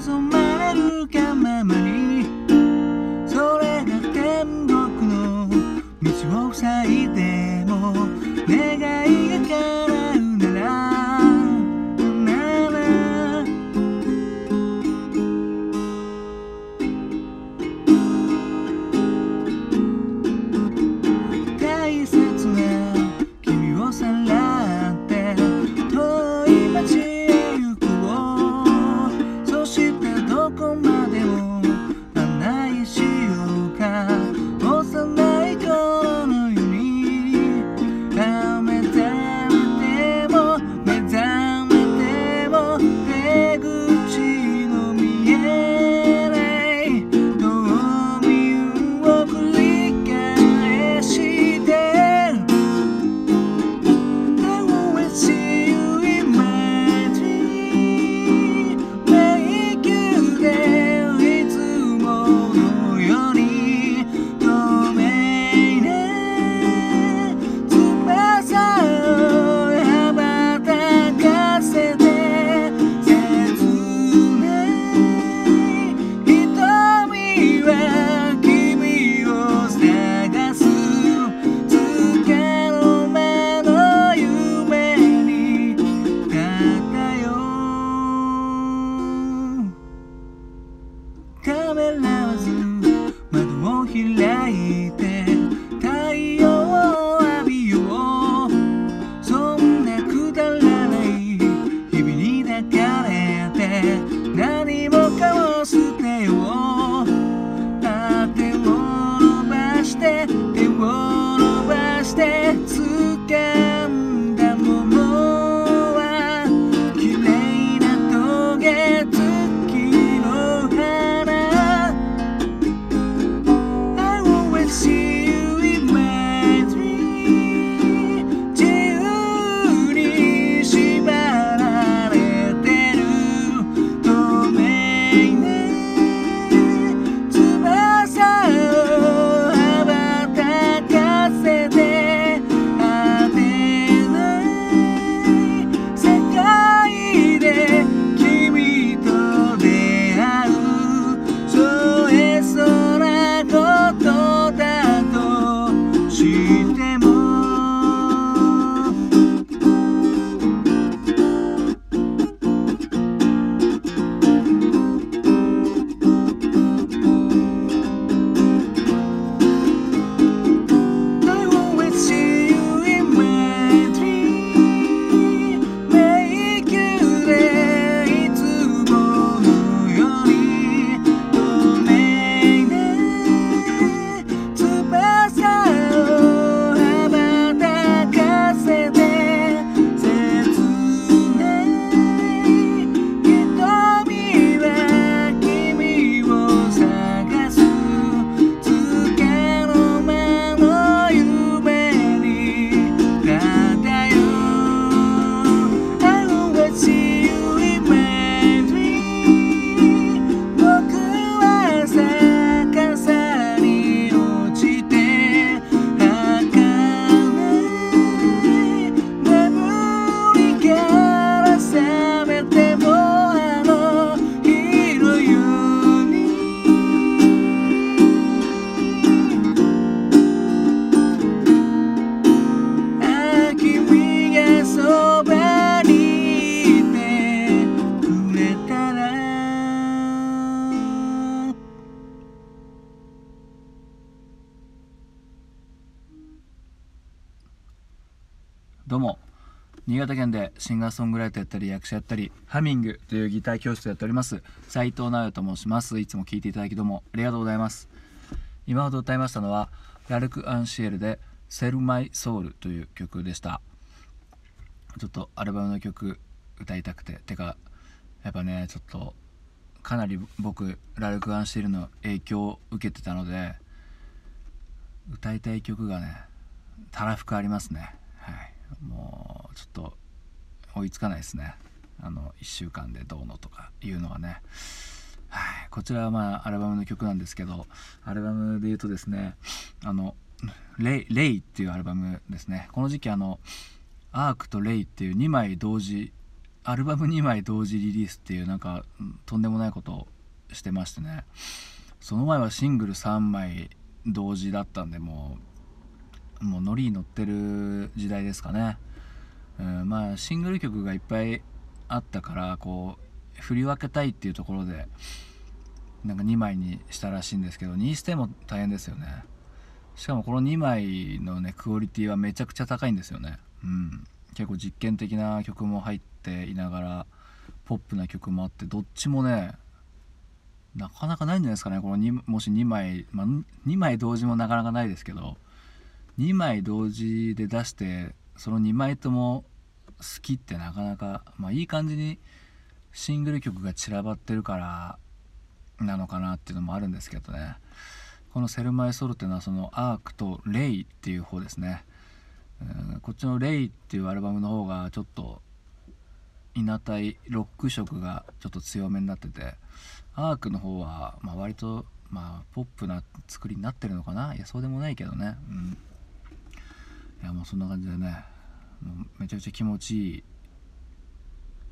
望まれるがままに。それが天国の道を塞いでも願い ухиляєте. どうも。新潟県でシンガーソングライターやったり役者やったりハミングというギター教室をやっております。斉藤直也と申します。いつも聴いていただきどうもありがとうございます。今ほど歌いましたのはラルク・アンシエルで「セル・マイ・ソウル」という曲でした。ちょっとアルバムの曲歌いたくててかやっぱねちょっとかなり僕ラルク・アンシエルの影響を受けてたので歌いたい曲がねたらふくありますね。はい。もうちょっと追いつかないですね。あの1週間でどうのとかいうのはね。はい。こちらはまあアルバムの曲なんですけどアルバムで言うとですねあのレイ「レイ」っていうアルバムですね。この時期あのアークとレイっていう2枚同時アルバム2枚同時リリースっていうなんかとんでもないことをしてましてね。その前はシングル3枚同時だったんでもうもうノリに乗ってる時代ですかね、うん、まあシングル曲がいっぱいあったからこう振り分けたいっていうところでなんか2枚にしたらしいんですけどにしても大変ですよね。しかもこの2枚のねクオリティはめちゃくちゃ高いんですよね。うん。結構実験的な曲も入っていながらポップな曲もあってどっちもねなかなかないんじゃないですかね。この2もし2枚、まあ、2枚同時もなかなかないですけど。2枚同時で出してその2枚とも好きってなかなか、まあ、いい感じにシングル曲が散らばってるからなのかなっていうのもあるんですけどね。この「セルマイ・ソル」っていうのはそのアークとレイっていう方ですね。こっちの「レイ」っていうアルバムの方がちょっと稲体ロック色がちょっと強めになっててアークの方は、まあ、割と、まあ、ポップな作りになってるのかな。いやそうでもないけどね。うん。いやもうそんな感じでねめちゃくちゃ気持ちいい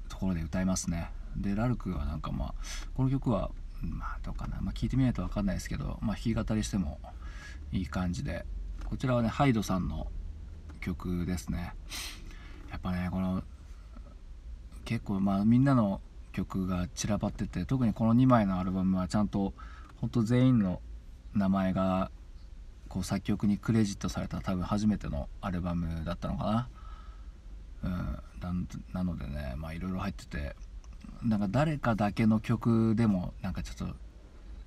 ところで歌いますね。でラルクはなんかまあこの曲はまあどうかな、まあ、聞いてみないと分かんないですけど、まあ、弾き語りしてもいい感じで。こちらはねハイドさんの曲ですね。やっぱねこの結構まあみんなの曲が散らばってて特にこの2枚のアルバムはちゃんとほんと全員の名前がこう作曲にクレジットされた多分初めてのアルバムだったのかな。うん、なのでねまあいろいろ入っててなんか誰かだけの曲でもなんかちょっと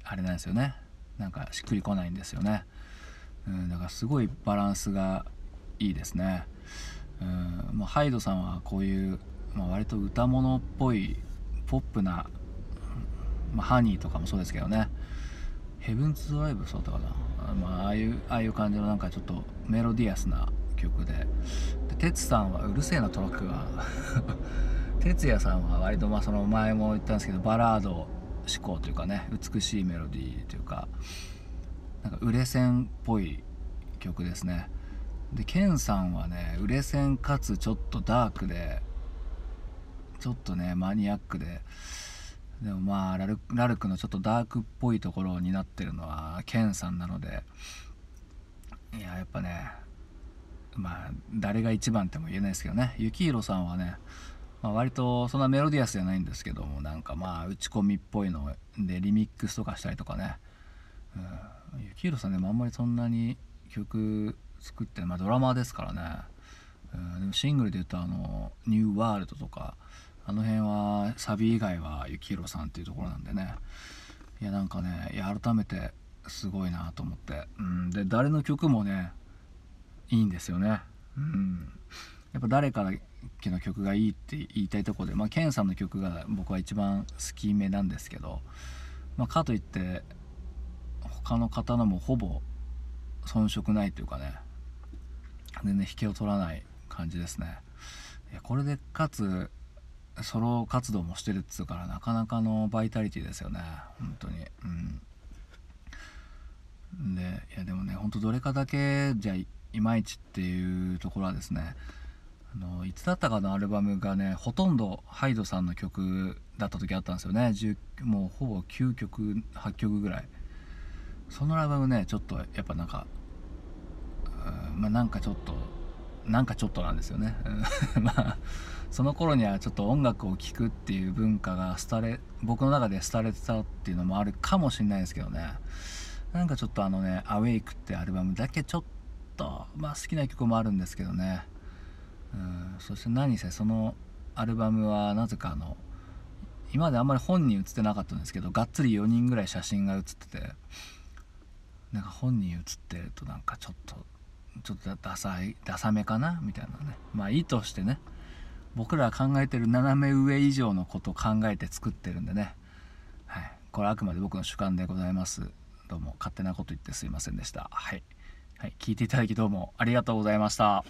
あれなんですよね。なんかしっくりこないんですよね、うん、だからすごいバランスがいいですね、うんまあ、ハイドさんはこういう、まあ、割と歌物っぽいポップな、まあ、ハニーとかもそうですけどね。ヘブンズ・ドライブそうだったかな、まあ、ああいうああいう感じのなんかちょっとメロディアスな曲で。で哲さんはうるせえなトラックが。哲也さんは割とまあその前も言ったんですけどバラード思考というかね美しいメロディーというかなんか売れ線っぽい曲ですね。でケンさんはね売れ線かつちょっとダークでちょっとねマニアックででもまあラルラルクのちょっとダークっぽいところになってるのはケンさんなのでいややっぱねまあ誰が一番っても言えないですけどね。幸宏さんはね、まあ、割とそんなメロディアスじゃないんですけどもなんかまあ打ち込みっぽいのでリミックスとかしたりとかね、うん、幸宏さんでもあんまりそんなに曲作ってまあドラマーですからね、うん、でもシングルで言うとあの「ニューワールド」とかあの辺はサビ以外は幸宏さんっていうところなんでね。いやなんかねいや改めてすごいなと思って、うん、で誰の曲もねいいんですよね、うん、やっぱ誰かだけの曲がいいって言いたいとこでまあケンさんの曲が僕は一番好きめなんですけど、まあ、かといって他の方のもほぼ遜色ないというかね全然引けを取らない感じですね。これでかつソロ活動もしてるっつうからなかなかのバイタリティですよね。本当に。うん。でいやでもねほんとどれかだけじゃいまいちっていうところはですねあのいつだったかのアルバムがねほとんどハイドさんの曲だった時あったんですよね。もうほぼ9曲8曲ぐらい。そのアルバムねちょっとやっぱなんかまあなんかちょっとなんかちょっとなんですよね。まあその頃にはちょっと音楽を聴くっていう文化が廃れ僕の中で廃れてたっていうのもあるかもしれないですけどね。なんかちょっとあのね「アウェイクってアルバムだけちょっとまあ好きな曲もあるんですけどね。うん。そして何せそのアルバムはなぜかあの今まであんまり本人写ってなかったんですけどがっつり4人ぐらい写真が写っててなんか本人写ってるとなんかちょっとちょっとダサいダサめかな？みたいなね。まあいいとしてね。僕らが考えてる斜め上以上のことを考えて作ってるんでね、はい、これはあくまで僕の主観でございます。どうも勝手なこと言ってすいませんでした。はい、はい、聞いていただきどうもありがとうございました。